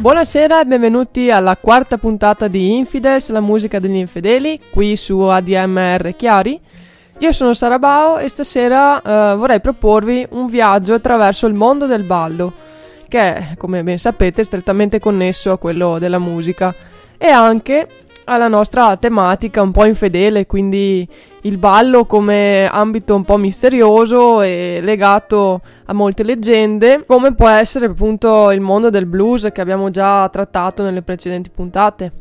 Buonasera e benvenuti alla quarta puntata di Infidels, la musica degli infedeli, qui su ADMR Chiari. Io sono Sara Bao e stasera eh, vorrei proporvi un viaggio attraverso il mondo del ballo, che è, come ben sapete, strettamente connesso a quello della musica e anche alla nostra tematica un po' infedele, quindi il ballo come ambito un po' misterioso e legato a molte leggende, come può essere appunto il mondo del blues che abbiamo già trattato nelle precedenti puntate.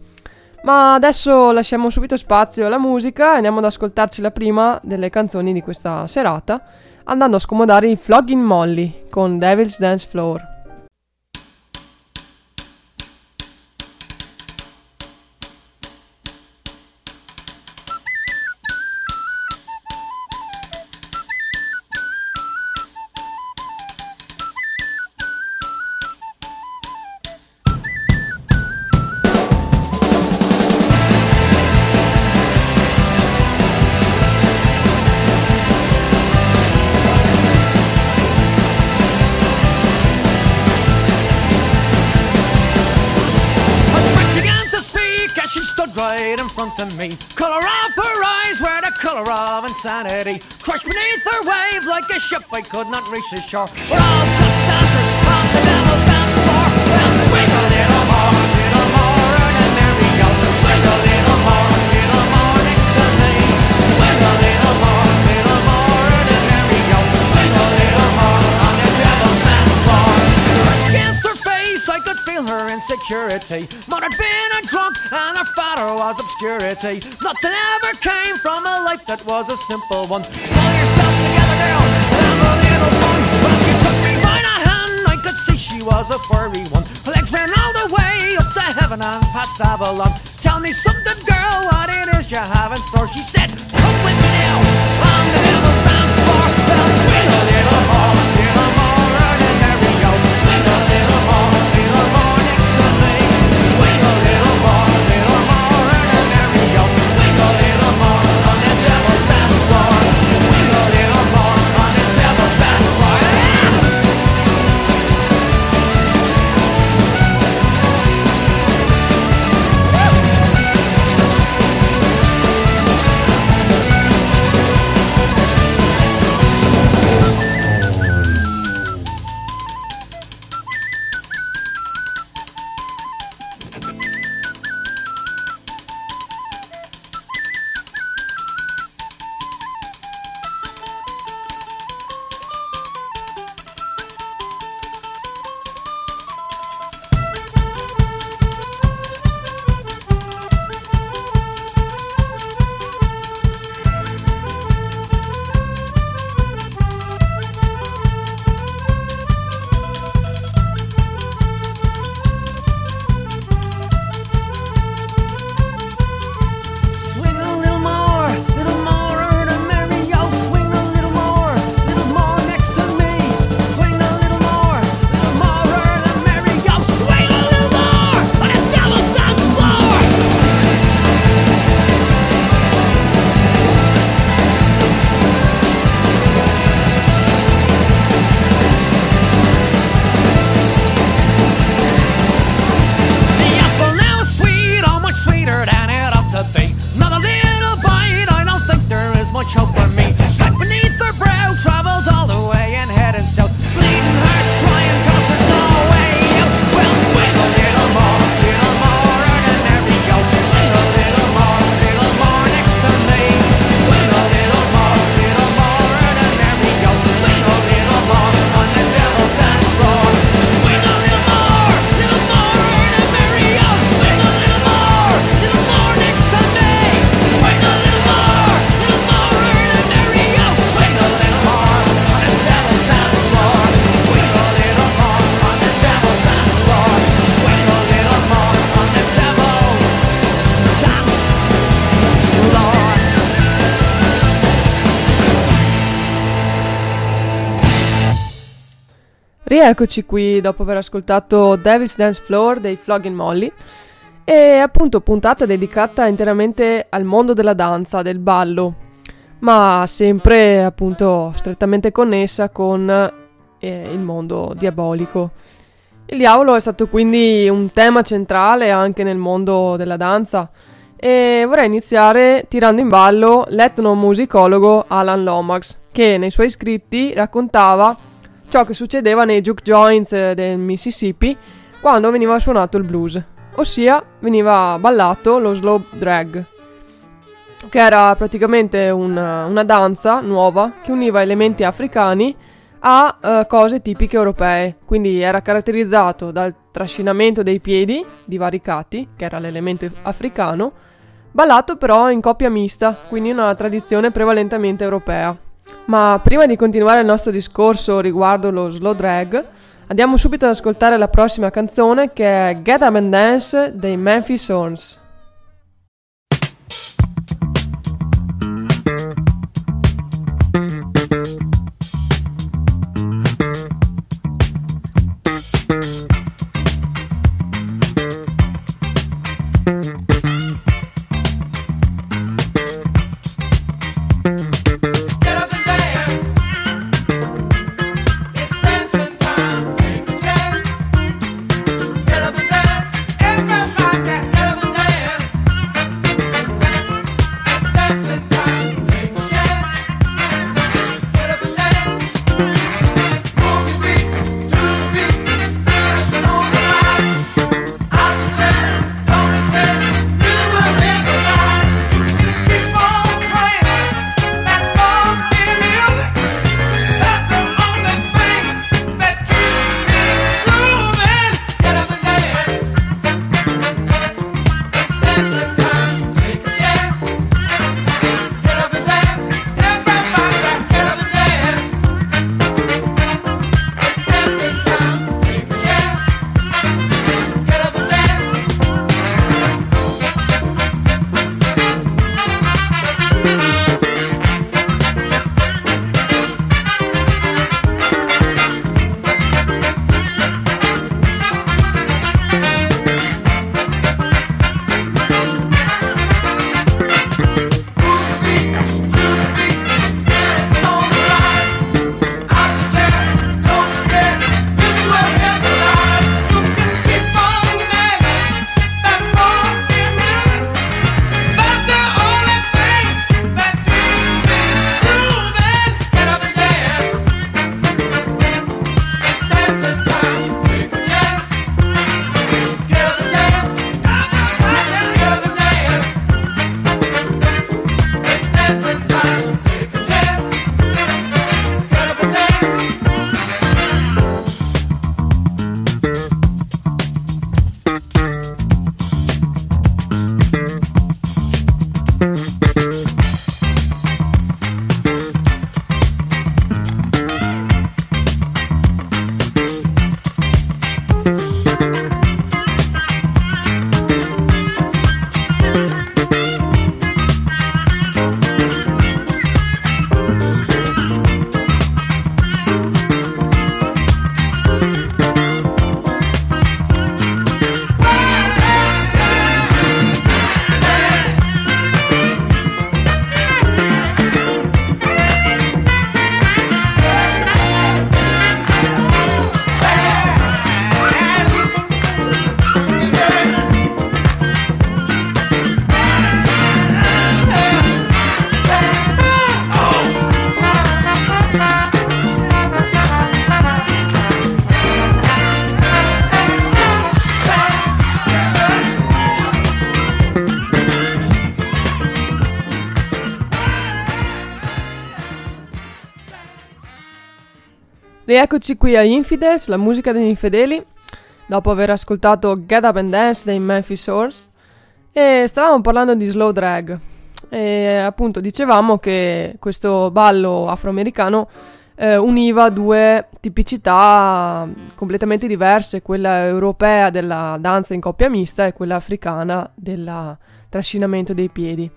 Ma adesso lasciamo subito spazio alla musica e andiamo ad ascoltarci la prima delle canzoni di questa serata, andando a scomodare il Flogging Molly con Devil's Dance Floor. Insanity. Crushed beneath her wave like a ship I could not reach the shore. We're all just dancers on the devil's dance insecurity. Mother'd been a drunk and her father was obscurity. Nothing ever came from a life that was a simple one. Pull yourself together, girl, and have a little fun. Well, she took me by the hand, I could see she was a furry one. Her legs ran all the way up to heaven and past Avalon. Tell me something, girl, what it is you have in store. She said, Come with me now on the devil's dance floor. Well, sweet Rieccoci qui dopo aver ascoltato Devil's Dance Floor dei Flogging Molly e appunto puntata dedicata interamente al mondo della danza, del ballo, ma sempre appunto strettamente connessa con eh, il mondo diabolico. Il diavolo è stato quindi un tema centrale anche nel mondo della danza e vorrei iniziare tirando in ballo l'etnomusicologo Alan Lomax che nei suoi scritti raccontava ciò che succedeva nei juke joints del Mississippi quando veniva suonato il blues, ossia veniva ballato lo slow drag, che era praticamente una, una danza nuova che univa elementi africani a uh, cose tipiche europee, quindi era caratterizzato dal trascinamento dei piedi divaricati, che era l'elemento africano, ballato però in coppia mista, quindi una tradizione prevalentemente europea. Ma prima di continuare il nostro discorso riguardo lo slow drag, andiamo subito ad ascoltare la prossima canzone che è Get Up and Dance dei Memphis Horns. Rieccoci qui a Infidels, la musica degli infedeli, dopo aver ascoltato Get Up and Dance dei Memphis Horse e stavamo parlando di slow drag e appunto dicevamo che questo ballo afroamericano eh, univa due tipicità completamente diverse, quella europea della danza in coppia mista e quella africana del trascinamento dei piedi.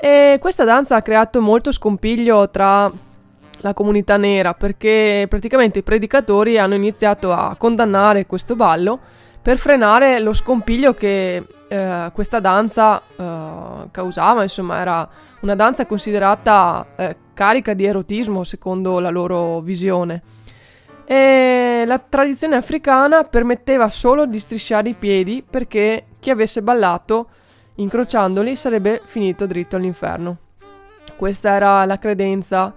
E questa danza ha creato molto scompiglio tra la comunità nera perché praticamente i predicatori hanno iniziato a condannare questo ballo per frenare lo scompiglio che eh, questa danza eh, causava, insomma era una danza considerata eh, carica di erotismo secondo la loro visione. E la tradizione africana permetteva solo di strisciare i piedi perché chi avesse ballato incrociandoli sarebbe finito dritto all'inferno. Questa era la credenza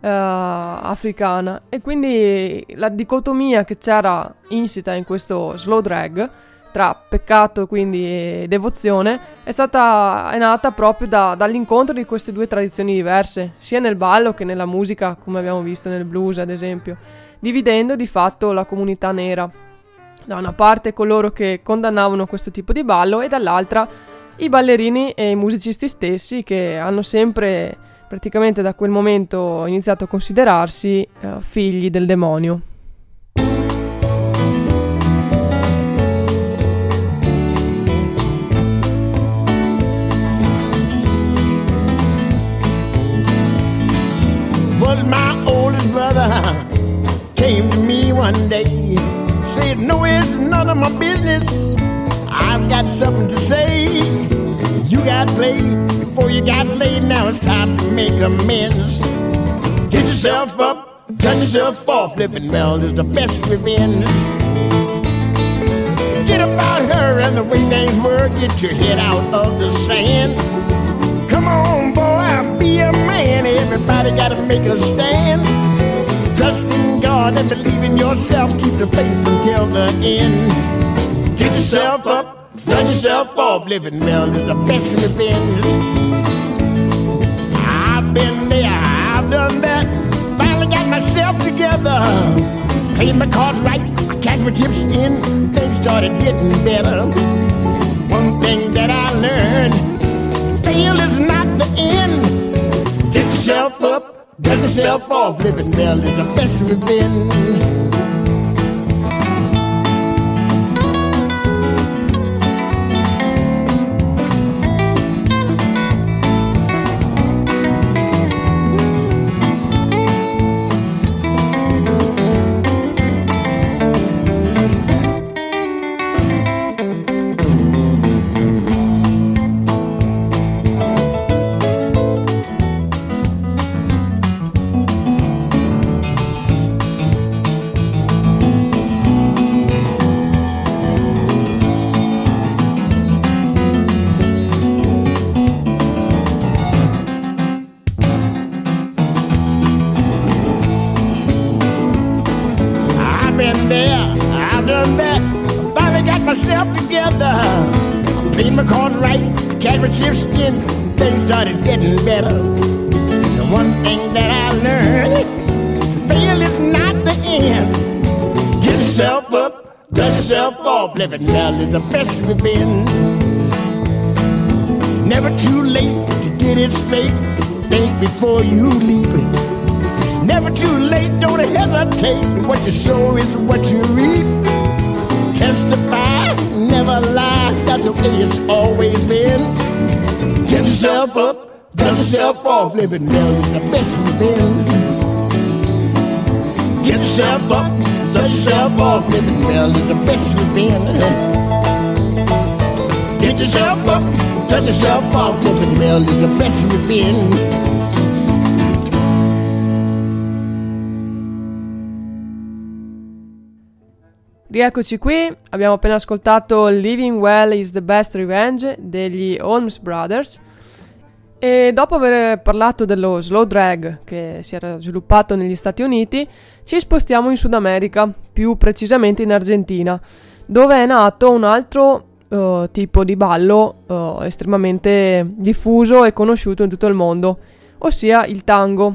uh, africana e quindi la dicotomia che c'era insita in questo slow drag tra peccato quindi e devozione è stata è nata proprio da, dall'incontro di queste due tradizioni diverse, sia nel ballo che nella musica, come abbiamo visto nel blues ad esempio, dividendo di fatto la comunità nera. Da una parte coloro che condannavano questo tipo di ballo e dall'altra i ballerini e i musicisti stessi che hanno sempre praticamente da quel momento iniziato a considerarsi uh, figli del demonio. was my oldest brother came to me one day said no it's none of my business i've got something to say you got played before you got laid. Now it's time to make amends. Get yourself up dust yourself off. Living well is the best revenge. Get about her and the way things were get your head out of the sand. Come on boy be a man. Everybody gotta make a stand. Trust in god and believe in yourself. Keep the faith until the end. Get yourself up dust yourself off living well is the best revenge i've been there i've done that. Finally got myself together. Played my cards right i cashed my chips in. Things started getting better. One thing that i learned fail is not the end. Get yourself up dust yourself off living well is the best revenge dust yourself off. Living well is the best revenge. It's never too late to get it straight. Think before you leave it. Never too late, don't hesitate. What you sow is what you reap. Testify, never lie. That's the way it's always been. Get yourself up, dust yourself off. Living well is the best revenge. Get yourself up, dust yourself off. Living well is the best revenge. Get yourself up, dust yourself off. Living well is the best revenge. Rieccoci qui, abbiamo appena ascoltato Living Well is the Best Revenge degli Holmes Brothers e dopo aver parlato dello slow drag che si era sviluppato negli Stati Uniti ci spostiamo in Sud America, più precisamente in Argentina, dove è nato un altro uh, tipo di ballo uh, estremamente diffuso e conosciuto in tutto il mondo, ossia il tango.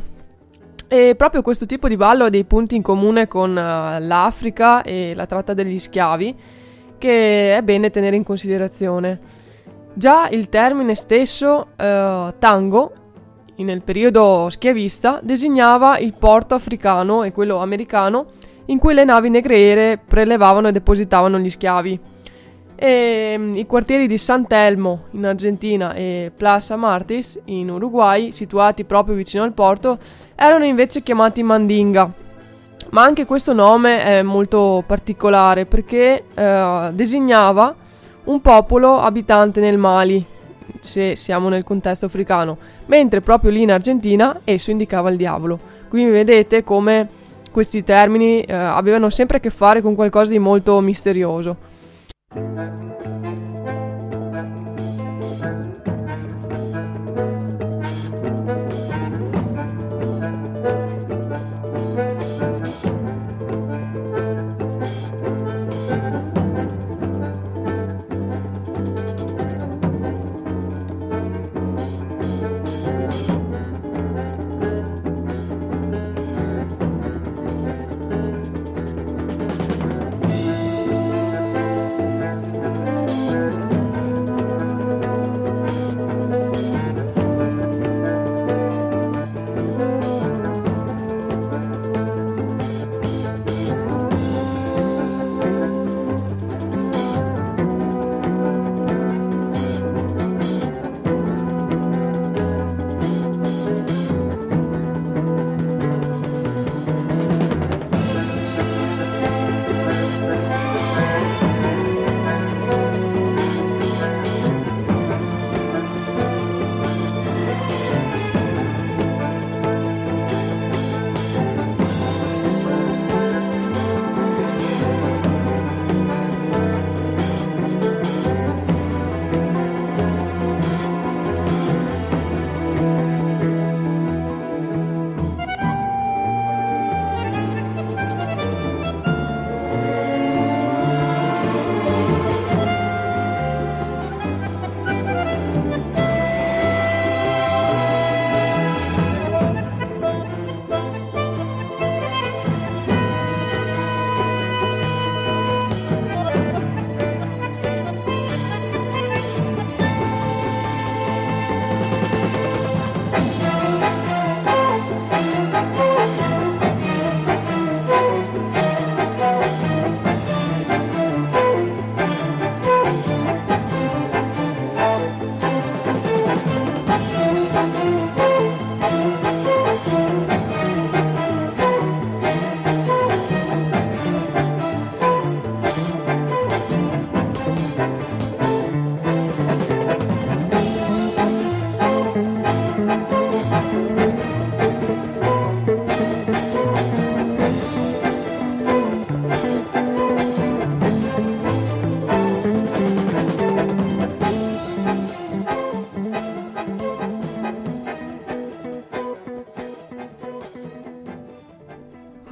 E proprio questo tipo di ballo ha dei punti in comune con uh, l'Africa e la tratta degli schiavi, che è bene tenere in considerazione. Già il termine stesso tango, nel periodo schiavista, designava il porto africano e quello americano in cui le navi negriere prelevavano e depositavano gli schiavi. E, um, I quartieri di Sant'Elmo in Argentina e Plaza Martis in Uruguay, situati proprio vicino al porto, erano invece chiamati Mandinga. Ma anche questo nome è molto particolare perché eh, designava un popolo abitante nel Mali, se siamo nel contesto africano, mentre proprio lì in Argentina esso indicava il diavolo. Quindi vedete come questi termini eh, avevano sempre a che fare con qualcosa di molto misterioso.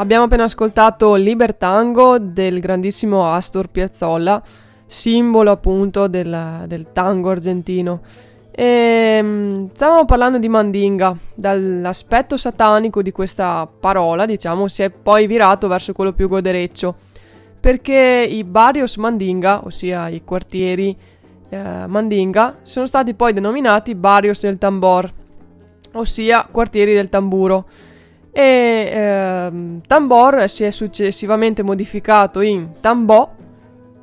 Abbiamo appena ascoltato Libertango del grandissimo Astor Piazzolla, simbolo appunto del, del tango argentino. E mm, stavamo parlando di mandinga, dall'aspetto satanico di questa parola, diciamo, si è poi virato verso quello più godereccio, perché i barrios mandinga, ossia i quartieri eh, mandinga, sono stati poi denominati barrios del tambor, ossia quartieri del tamburo e ehm, Tambor si è successivamente modificato in Tambò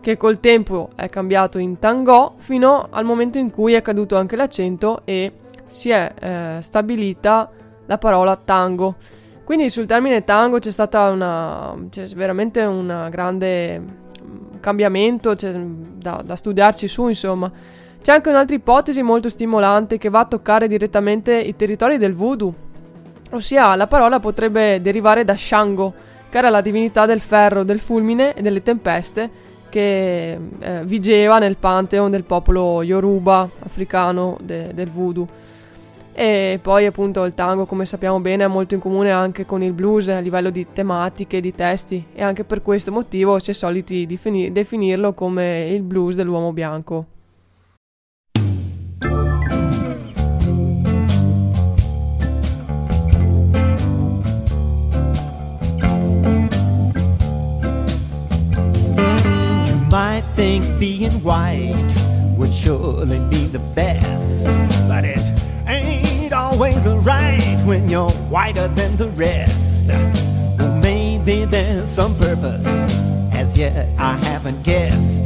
che col tempo è cambiato in Tangò fino al momento in cui è caduto anche l'accento e si è eh, stabilita la parola tango. Quindi sul termine tango c'è stato veramente un grande mm, cambiamento da, da studiarci su, insomma. C'è anche un'altra ipotesi molto stimolante che va a toccare direttamente i territori del voodoo, Ossia, la parola potrebbe derivare da Shango, che era la divinità del ferro, del fulmine e delle tempeste che eh, vigeva nel pantheon del popolo Yoruba africano de- del voodoo. E poi appunto il tango, come sappiamo bene, ha molto in comune anche con il blues a livello di tematiche, di testi e anche per questo motivo si è soliti defini- definirlo come il blues dell'uomo bianco. Might think being white would surely be the best, but it ain't always right when you're whiter than the rest. Well, maybe there's some purpose, as yet I haven't guessed.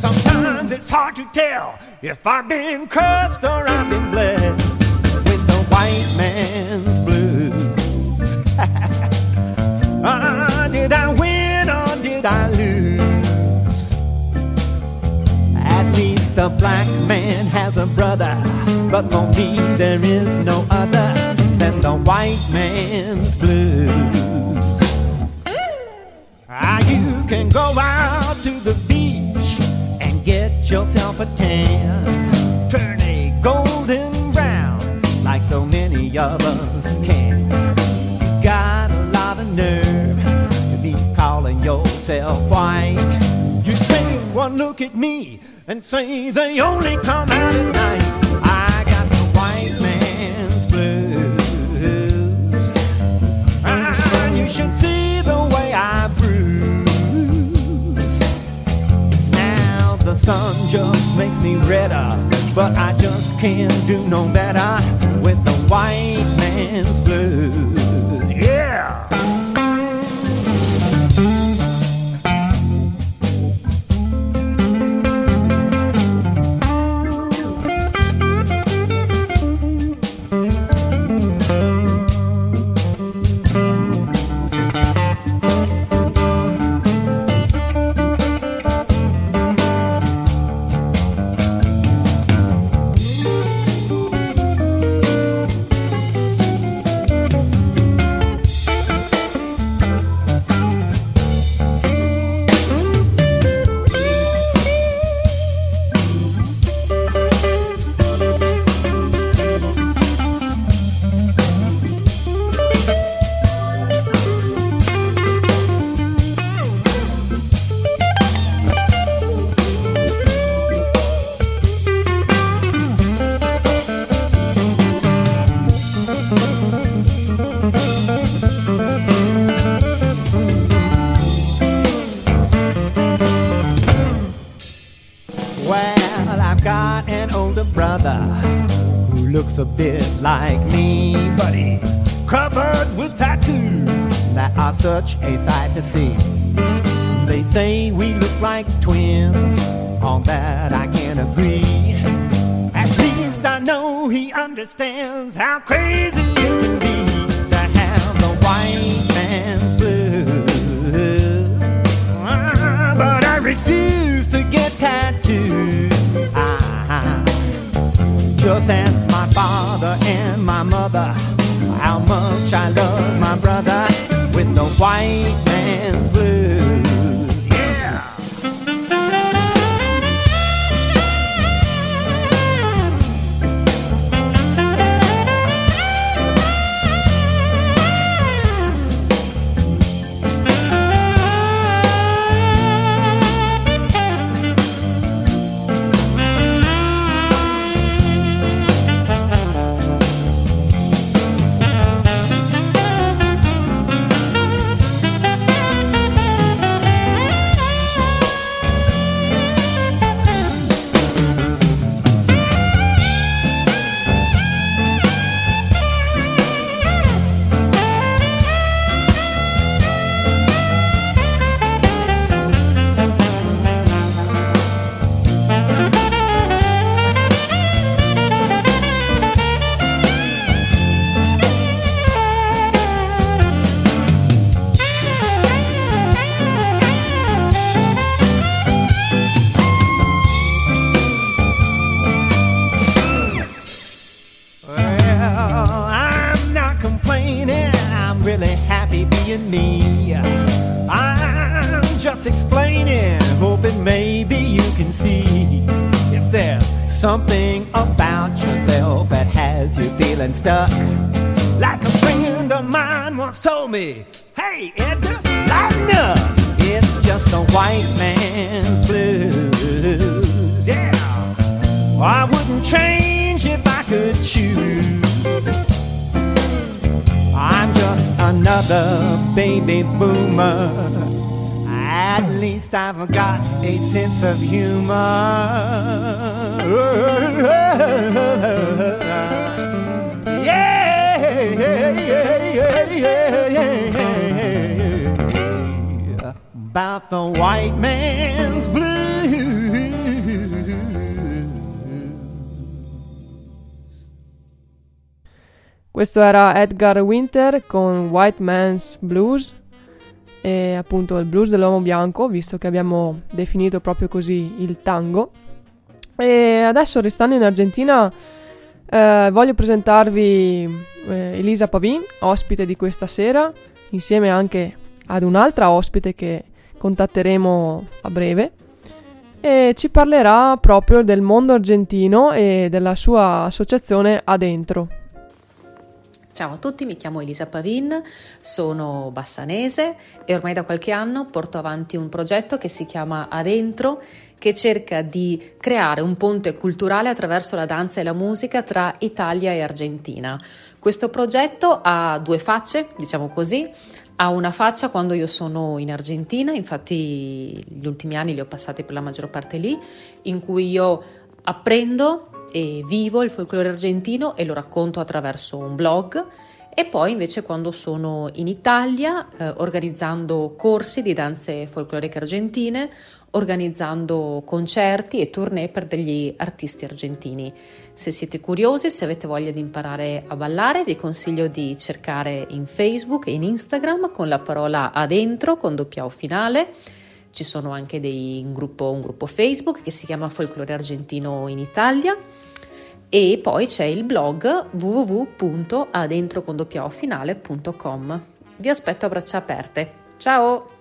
Sometimes it's hard to tell if I've been cursed or I've been blessed with the white man's blues. ah, did I win or did I The black man has a brother, but for me there is no other than the white man's blues. Ah, you can go out to the beach and get yourself a tan. Turn a golden brown like so many of us can. You got a lot of nerve to be calling yourself white. You take one look at me and say they only come out at night. I got the white man's blues. Ah, you should see the way I bruise. Now the sun just makes me redder, but I just can't do no better with the white man's blues. Yeah. About the white man's blues. Questo era Edgar Winter con White Man's Blues, e appunto il blues dell'uomo bianco, visto che abbiamo definito proprio così il tango. E adesso restando in Argentina eh, voglio presentarvi eh, Elisa Pavin, ospite di questa sera, insieme anche ad un'altra ospite che contatteremo a breve e ci parlerà proprio del mondo argentino e della sua associazione Adentro. Ciao a tutti, mi chiamo Elisa Pavin, sono bassanese e ormai da qualche anno porto avanti un progetto che si chiama Adentro, che cerca di creare un ponte culturale attraverso la danza e la musica tra Italia e Argentina. Questo progetto ha due facce, diciamo così. Ha una faccia quando io sono in Argentina, infatti gli ultimi anni li ho passati per la maggior parte lì, in cui io apprendo e vivo il folklore argentino e lo racconto attraverso un blog e poi invece quando sono in Italia eh, organizzando corsi di danze folcloriche argentine, organizzando concerti e tournée per degli artisti argentini. Se siete curiosi, se avete voglia di imparare a ballare, vi consiglio di cercare in Facebook e in Instagram con la parola adentro con doppia O finale ci sono anche dei, un, gruppo, un gruppo Facebook che si chiama Folklore Argentino in Italia e poi c'è il blog www.adentrocondoppiofinale.com. Vi aspetto a braccia aperte. Ciao!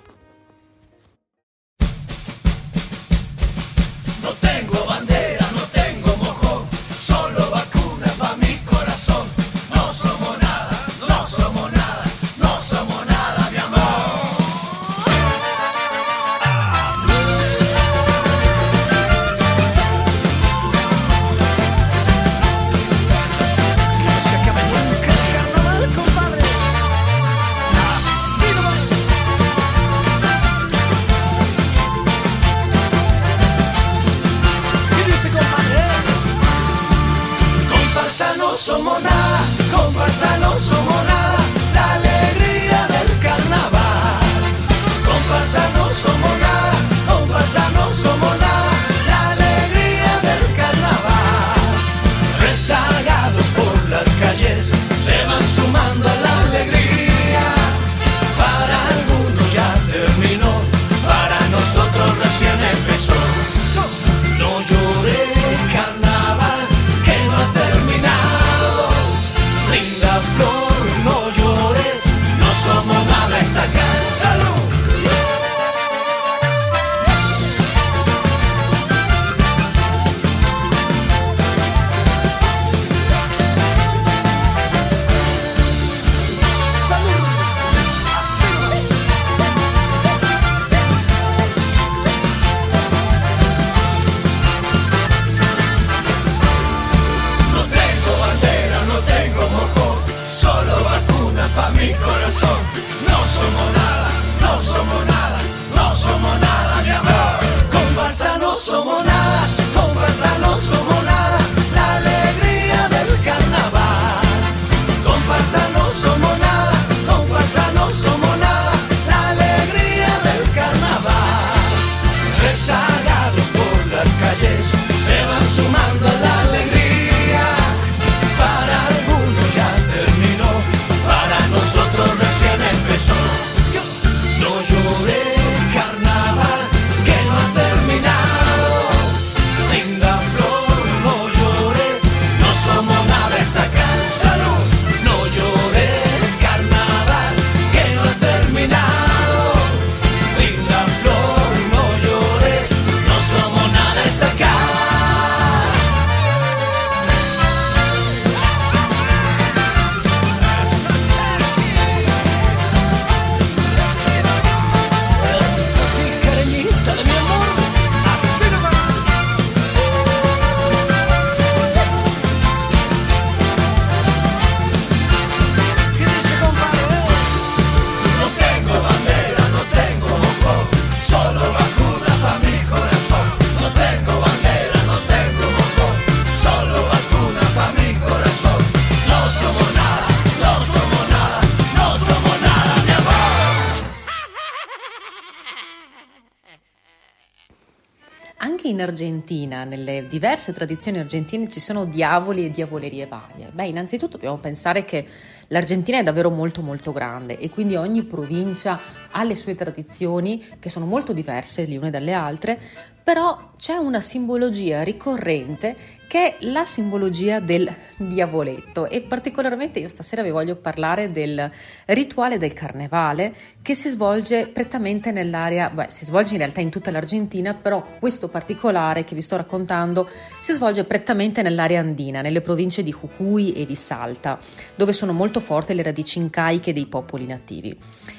Argentina, nelle diverse tradizioni argentine, ci sono diavoli e diavolerie varie? Beh, innanzitutto dobbiamo pensare che l'Argentina è davvero molto molto grande e quindi ogni provincia ha le sue tradizioni che sono molto diverse le une dalle altre, però c'è una simbologia ricorrente che è la simbologia del diavoletto e particolarmente io stasera vi voglio parlare del rituale del carnevale che si svolge prettamente nell'area, beh, si svolge in realtà in tutta l'Argentina, però questo particolare che vi sto raccontando si svolge prettamente nell'area andina, nelle province di Jujuy e di Salta, dove sono molto forti le radici incaiche dei popoli nativi.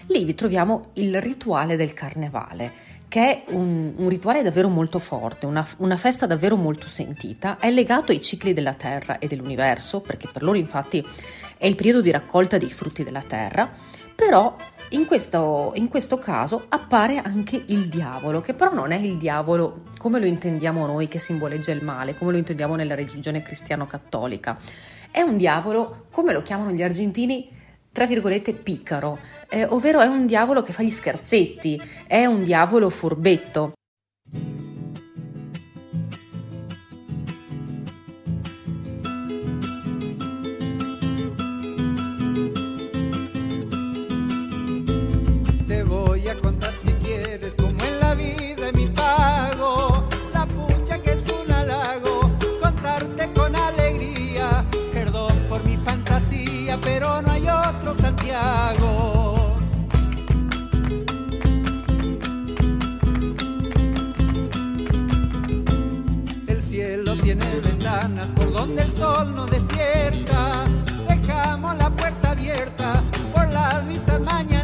Lì vi troviamo il rituale del carnevale che è un, un, rituale davvero molto forte, una, una, festa davvero molto sentita, è legato ai cicli della Terra e dell'universo, perché per loro infatti è il periodo di raccolta dei frutti della Terra, però in questo, in questo caso appare anche il diavolo, che però non è il diavolo come lo intendiamo noi, che simboleggia il male, come lo intendiamo nella religione cristiano-cattolica. È un diavolo, come lo chiamano gli argentini, tra virgolette piccaro, eh, ovvero è un diavolo che fa gli scherzetti, è un diavolo furbetto. el sol nos despierta. Dejamos la puerta abierta por las vistas mañanas.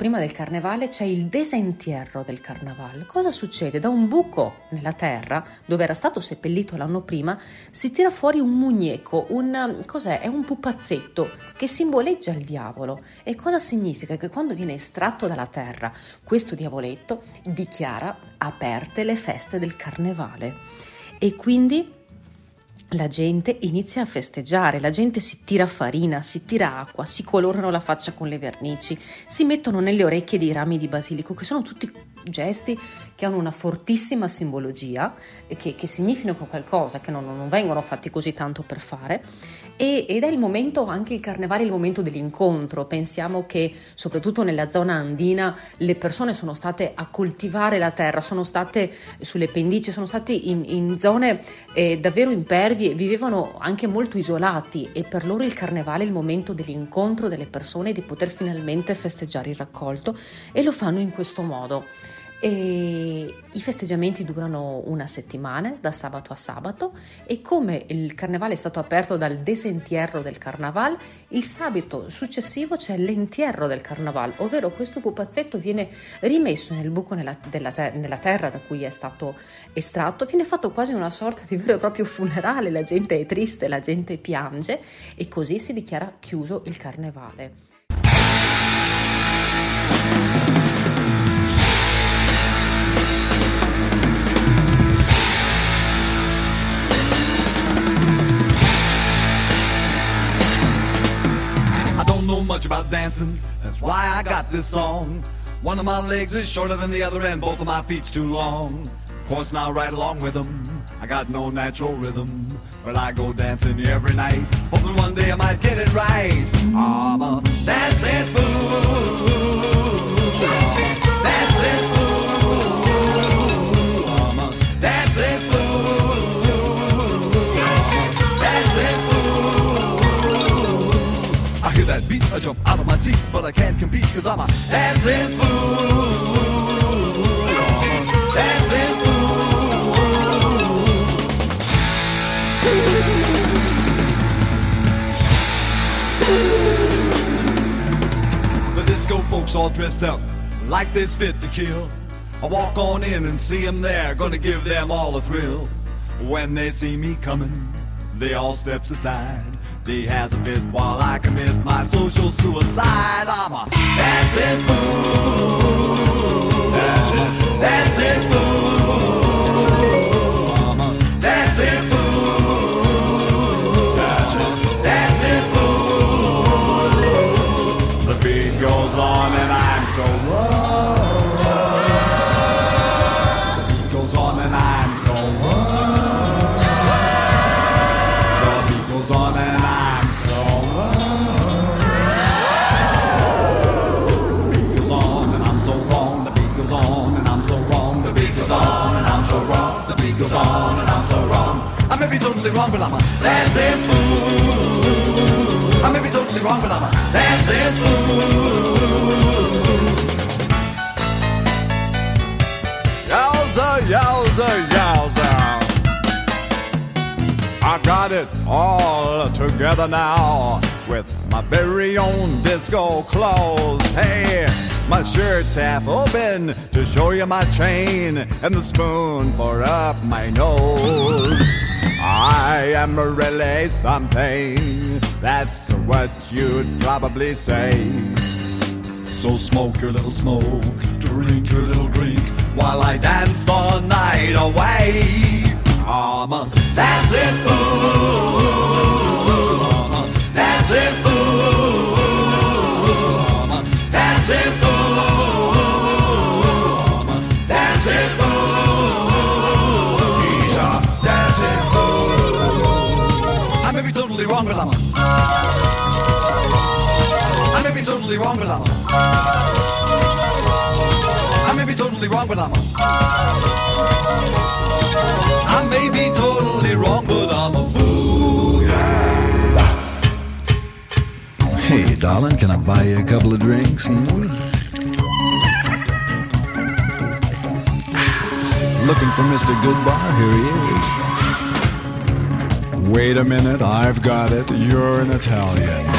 Prima del carnevale c'è il desentierro del carnevale. Cosa succede? Da un buco nella terra, dove era stato seppellito l'anno prima, si tira fuori un mugneco, un, cos'è? È un pupazzetto che simboleggia il diavolo. E cosa significa? Che quando viene estratto dalla terra questo diavoletto dichiara aperte le feste del carnevale. E quindi la gente inizia a festeggiare, la gente si tira farina, si tira acqua, si colorano la faccia con le vernici, si mettono nelle orecchie dei rami di basilico, che sono tutti gesti che hanno una fortissima simbologia e che, che significano qualcosa, che non, non, vengono fatti così tanto per fare. E, ed è il momento, anche il carnevale, il momento dell'incontro. Pensiamo che soprattutto nella zona andina le persone sono state a coltivare la terra, sono state sulle pendici, sono state in, in zone eh, davvero impervie vivevano anche molto isolati e per loro il carnevale è il momento dell'incontro delle persone di poter finalmente festeggiare il raccolto e lo fanno in questo modo. E I festeggiamenti durano una settimana, da sabato a sabato, e come il carnevale è stato aperto dal desentierro del carnaval, il sabato successivo c'è l'entierro del carnaval, ovvero questo pupazzetto viene rimesso nel buco nella, te- nella terra da cui è stato estratto, viene fatto quasi una sorta di vero e proprio funerale, la gente è triste, la gente piange e così si dichiara chiuso il carnevale. Much about dancing, that's why I got this song. One of my legs is shorter than the other, and both of my feet's too long. Of course, now right along with them, I got no natural rhythm. But I go dancing every night, hoping one day I might get it right. I'm a dancing fool. Dancing fool. That beat, I jump out of my seat, but I can't compete because I'm a dancing fool. Dancing fool. The disco folks all dressed up like this fit to kill. I walk on in and see them there, gonna give them all a thrill. When they see me coming, they all steps aside. They has a fit while I commit my social suicide. I'm a dancing fool. Dancing, uh-huh. dancing fool. I'm a dancing fool. Totally wrong, but I'm a dancing fool. I may be totally wrong, but I'm a dancing fool. Yowza, yowza, yowza. I got it all together now with my very own disco clothes. Hey, my shirt's half open to show you my chain and the spoon for up my nose. I am really something. That's what you'd probably say. So smoke your little smoke, drink your little drink, while I dance the night away. I'm a dancing fool. I'm a dancing fool. I'm a dancing fool. Wrong, but I'm. I may be totally wrong, but I'm may be totally wrong, but I'm a fool. Yeah. Hey, darling, can I buy you a couple of drinks? Hmm? Looking for Mr. Goodbar? Here he is. Wait a minute, I've got it. You're an Italian.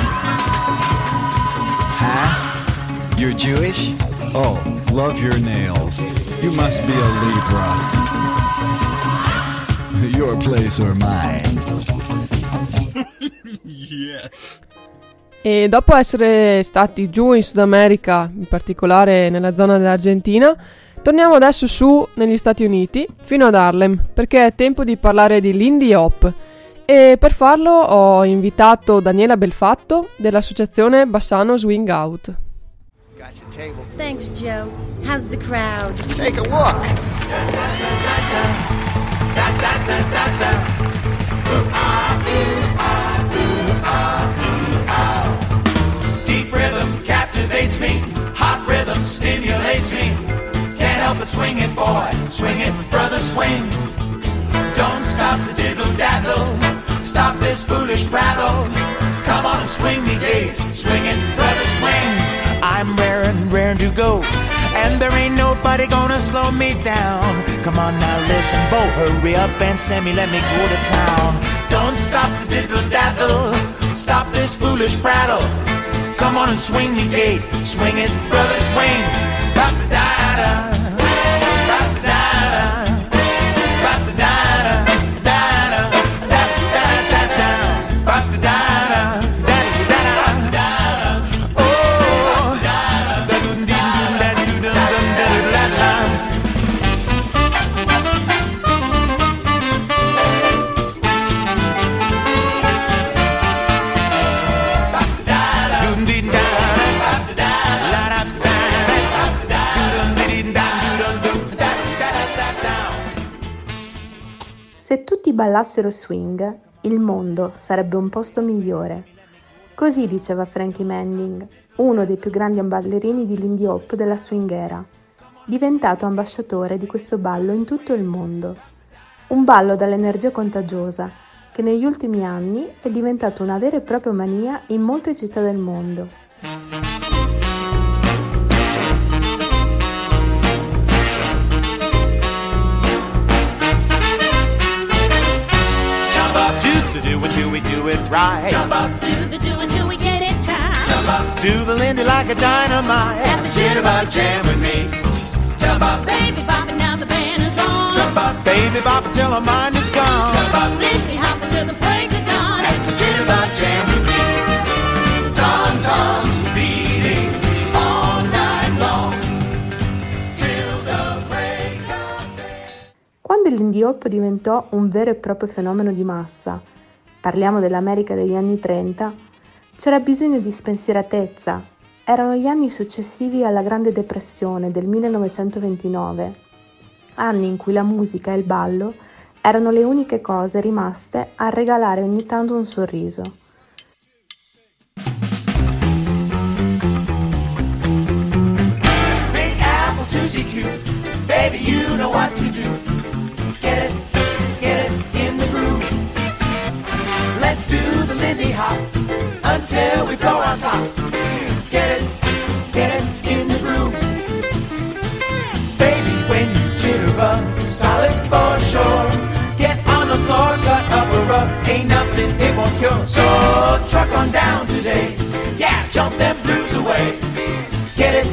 You're Jewish? Oh, love your nails. You must be a Libra. Your place or mine. E dopo essere stati giù in Sud America, in particolare nella zona dell'Argentina, torniamo adesso su negli Stati Uniti, fino ad Harlem, perché è tempo di parlare di Lindy Hop. E per farlo ho invitato Daniela Belfatto dell'associazione Bassano Swing Out. Got your table. Thanks, Joe. How's the crowd? Take a look. Deep rhythm captivates me. Hot rhythm stimulates me. Can't help but swing it, boy. Swing it, brother, swing. Don't stop the diddle daddle. Stop this foolish rattle. Come on and swing me gate. Swing it, brother, swing. I'm raring, raring to go. And there ain't nobody gonna slow me down. Come on now, listen, Bo, hurry up and send me, let me go to town. Don't stop the diddle daddle, stop this foolish prattle. Come on and swing me gate, swing it, brother, swing. Rock the da-da, ballassero swing, il mondo sarebbe un posto migliore. Così diceva Frankie Manning, uno dei più grandi ballerini di l'indie hop della swing era, diventato ambasciatore di questo ballo in tutto il mondo. Un ballo dall'energia contagiosa che negli ultimi anni è diventato una vera e propria mania in molte città del mondo. Do it till we do it right. Jump up Do the do until we get it time. Jump up, do the Lindy like a dynamite. Have the jitterbug jam with me. Jump up, Baby bopping now the band is on. jump up, baby bop until our mind is gone. Jump up, Lindsay hop until the break of dawn. the jitterbug jam with me. Tom toms beating all night long till the break of day. Quando l'indie hop diventò un vero e proprio fenomeno di massa, parliamo dell'America degli anni 30, c'era bisogno di spensieratezza. Erano gli anni successivi alla Grande Depressione del 1929, anni in cui la musica e il ballo erano le uniche cose rimaste a regalare ogni tanto un sorriso. Big apple Susie Q, baby you know what to until we blow on top. Get it, get it in the groove. Baby, when you jitterbug, solid for sure. Get on the floor, cut up a rug, ain't nothing it won't cure. So truck on down today, yeah, jump them blues away. Get it,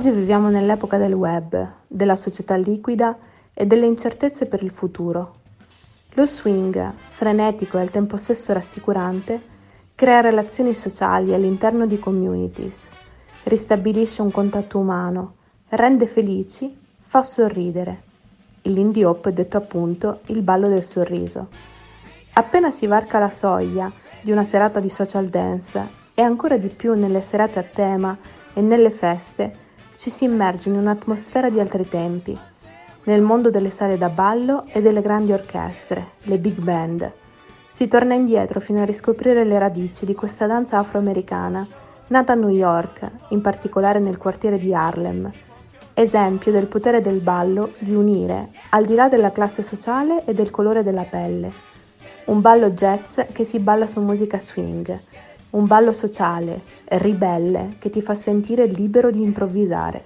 Oggi viviamo nell'epoca del web, della società liquida e delle incertezze per il futuro. Lo swing, frenetico e al tempo stesso rassicurante, crea relazioni sociali all'interno di communities, ristabilisce un contatto umano, rende felici, fa sorridere. L'indie hop è detto appunto il ballo del sorriso. Appena si varca la soglia di una serata di social dance e ancora di più nelle serate a tema e nelle feste, ci si immerge in un'atmosfera di altri tempi, nel mondo delle sale da ballo e delle grandi orchestre, le big band. Si torna indietro fino a riscoprire le radici di questa danza afroamericana, nata a New York, in particolare nel quartiere di Harlem, esempio del potere del ballo di unire, al di là della classe sociale e del colore della pelle. Un ballo jazz che si balla su musica swing, un ballo sociale, ribelle, che ti fa sentire libero di improvvisare.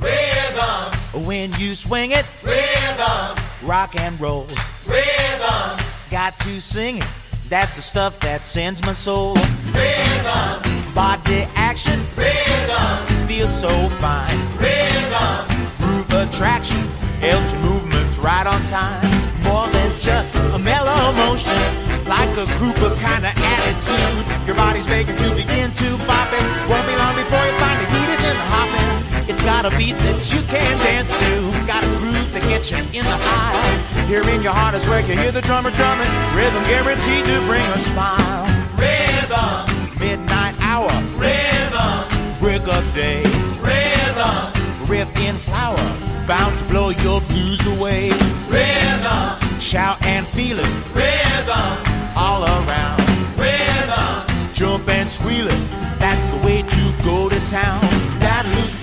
Rhythm. When you swing it, rhythm. Rock and roll, rhythm. Got to sing it. That's the stuff that sends my soul. Rhythm. Body action, rhythm, feels so fine. Rhythm, groove attraction, helps your movements right on time. More than just a mellow motion, like a grouper kind of attitude. Your body's begging to begin to bop it. Won't be long before you find the heat is in the hopping. It's got a beat that you can dance to. Got a groove that gets you in the eye. Here in your heart is where you hear the drummer drumming. Rhythm guaranteed to bring a smile. Rhythm. Midnight hour. Rhythm. Break of day. Rhythm. Riff in flower. Bound to blow your blues away. Rhythm. Shout and feel it. Rhythm. All around. Rhythm. Jump and squeal it. That's the way to go to town. Daddaloo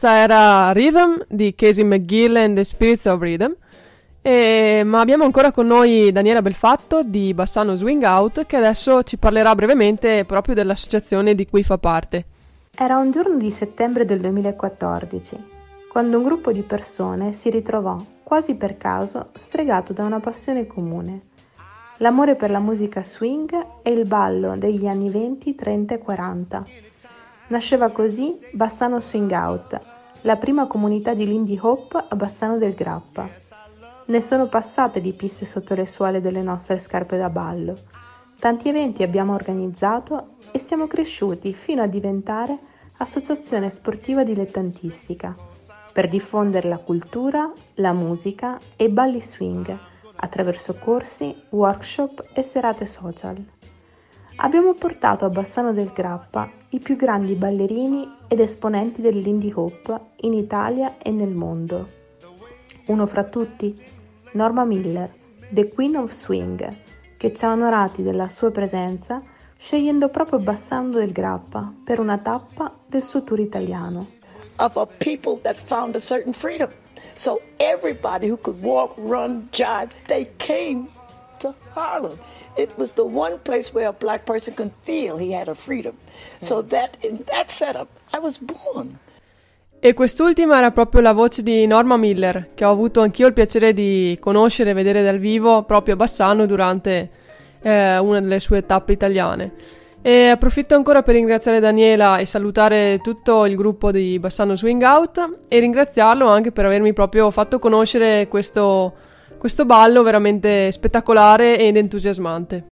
Questa era Rhythm di Casey McGill and the Spirits of Rhythm. E- ma abbiamo ancora con noi Daniela Belfatto di Bassano Swing Out che adesso ci parlerà brevemente proprio dell'associazione di cui fa parte. Era un giorno di settembre del 2014, quando un gruppo di persone si ritrovò, quasi per caso, stregato da una passione comune, l'amore per la musica swing e il ballo degli anni 20, 30 e 40. Nasceva così Bassano Swing Out, la prima comunità di Lindy Hop a Bassano del Grappa. Ne sono passate di piste sotto le suole delle nostre scarpe da ballo. Tanti eventi abbiamo organizzato e siamo cresciuti fino a diventare associazione sportiva dilettantistica per diffondere la cultura, la musica e i balli swing attraverso corsi, workshop e serate social. Abbiamo portato a Bassano del Grappa i più grandi ballerini ed esponenti dell'indie hop in Italia e nel mondo. Uno fra tutti, Norma Miller, The Queen of Swing, che ci ha onorati della sua presenza scegliendo proprio Bassano del Grappa per una tappa del suo tour italiano. of a people that found a certain freedom. So everybody who could walk, run, jive, they came to Harlem. It was the one place where a black person could feel he had a freedom. So that in that setup, I was born. E quest'ultima era proprio la voce di Norma Miller, che ho avuto anch'io il piacere di conoscere e vedere dal vivo proprio a Bassano durante eh, una delle sue tappe italiane. E approfitto ancora per ringraziare Daniela e salutare tutto il gruppo di Bassano Swing Out e ringraziarlo anche per avermi proprio fatto conoscere questo, questo ballo veramente spettacolare ed entusiasmante.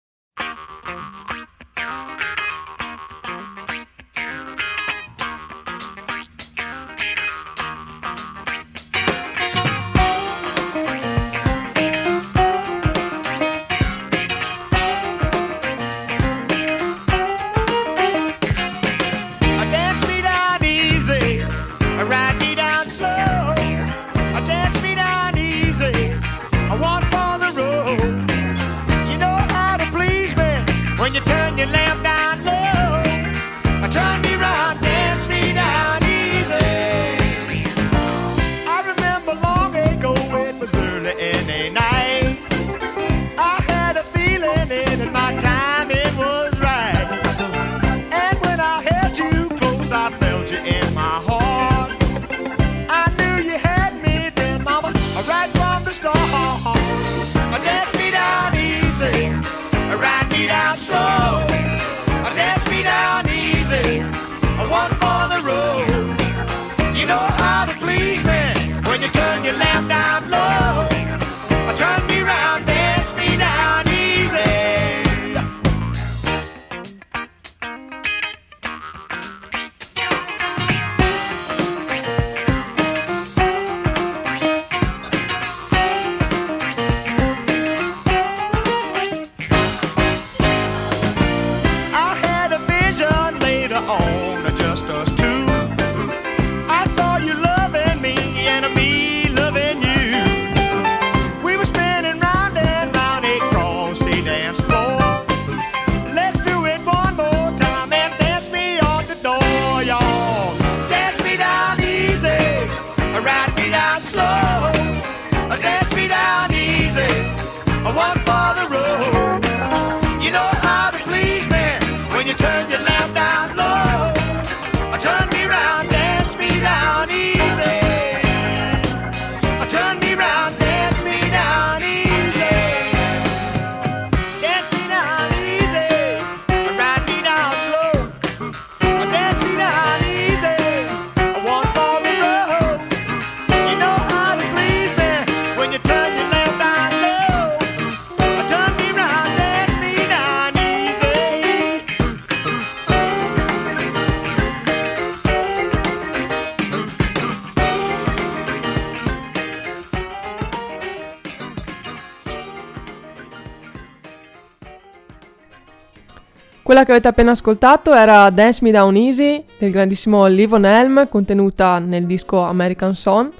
Quella che avete appena ascoltato era Dance Me Down Easy del grandissimo Livon Helm, contenuta nel disco American Song.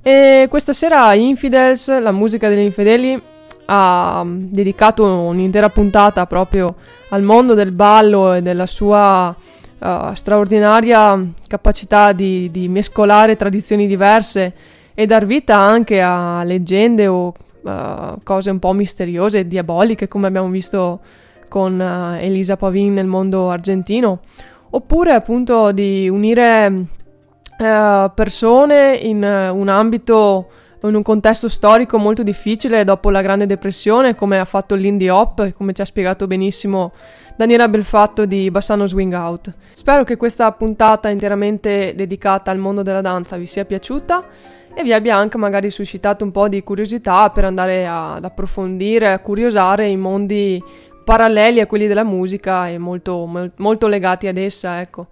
E questa sera Infidels, la musica degli infedeli, ha mm, dedicato un'intera puntata proprio al mondo del ballo e della sua uh, straordinaria capacità di, di mescolare tradizioni diverse e dar vita anche a leggende o uh, cose un po' misteriose e diaboliche come abbiamo visto con uh, Elisa Pavin nel mondo argentino oppure appunto di unire uh, persone in uh, un ambito in un contesto storico molto difficile dopo la Grande Depressione come ha fatto l'Indie Hop come ci ha spiegato benissimo Daniela Belfatto di Bassano Swing Out. Spero che questa puntata interamente dedicata al mondo della danza vi sia piaciuta e vi abbia anche magari suscitato un po' di curiosità per andare ad approfondire, a curiosare i mondi paralleli a quelli della musica e molto, mol- molto legati ad essa, ecco.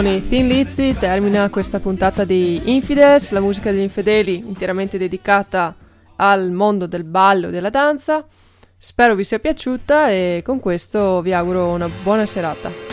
con i Thin Finlizzi termina questa puntata di Infidels, la musica degli infedeli interamente dedicata al mondo del ballo e della danza. Spero vi sia piaciuta e con questo vi auguro una buona serata.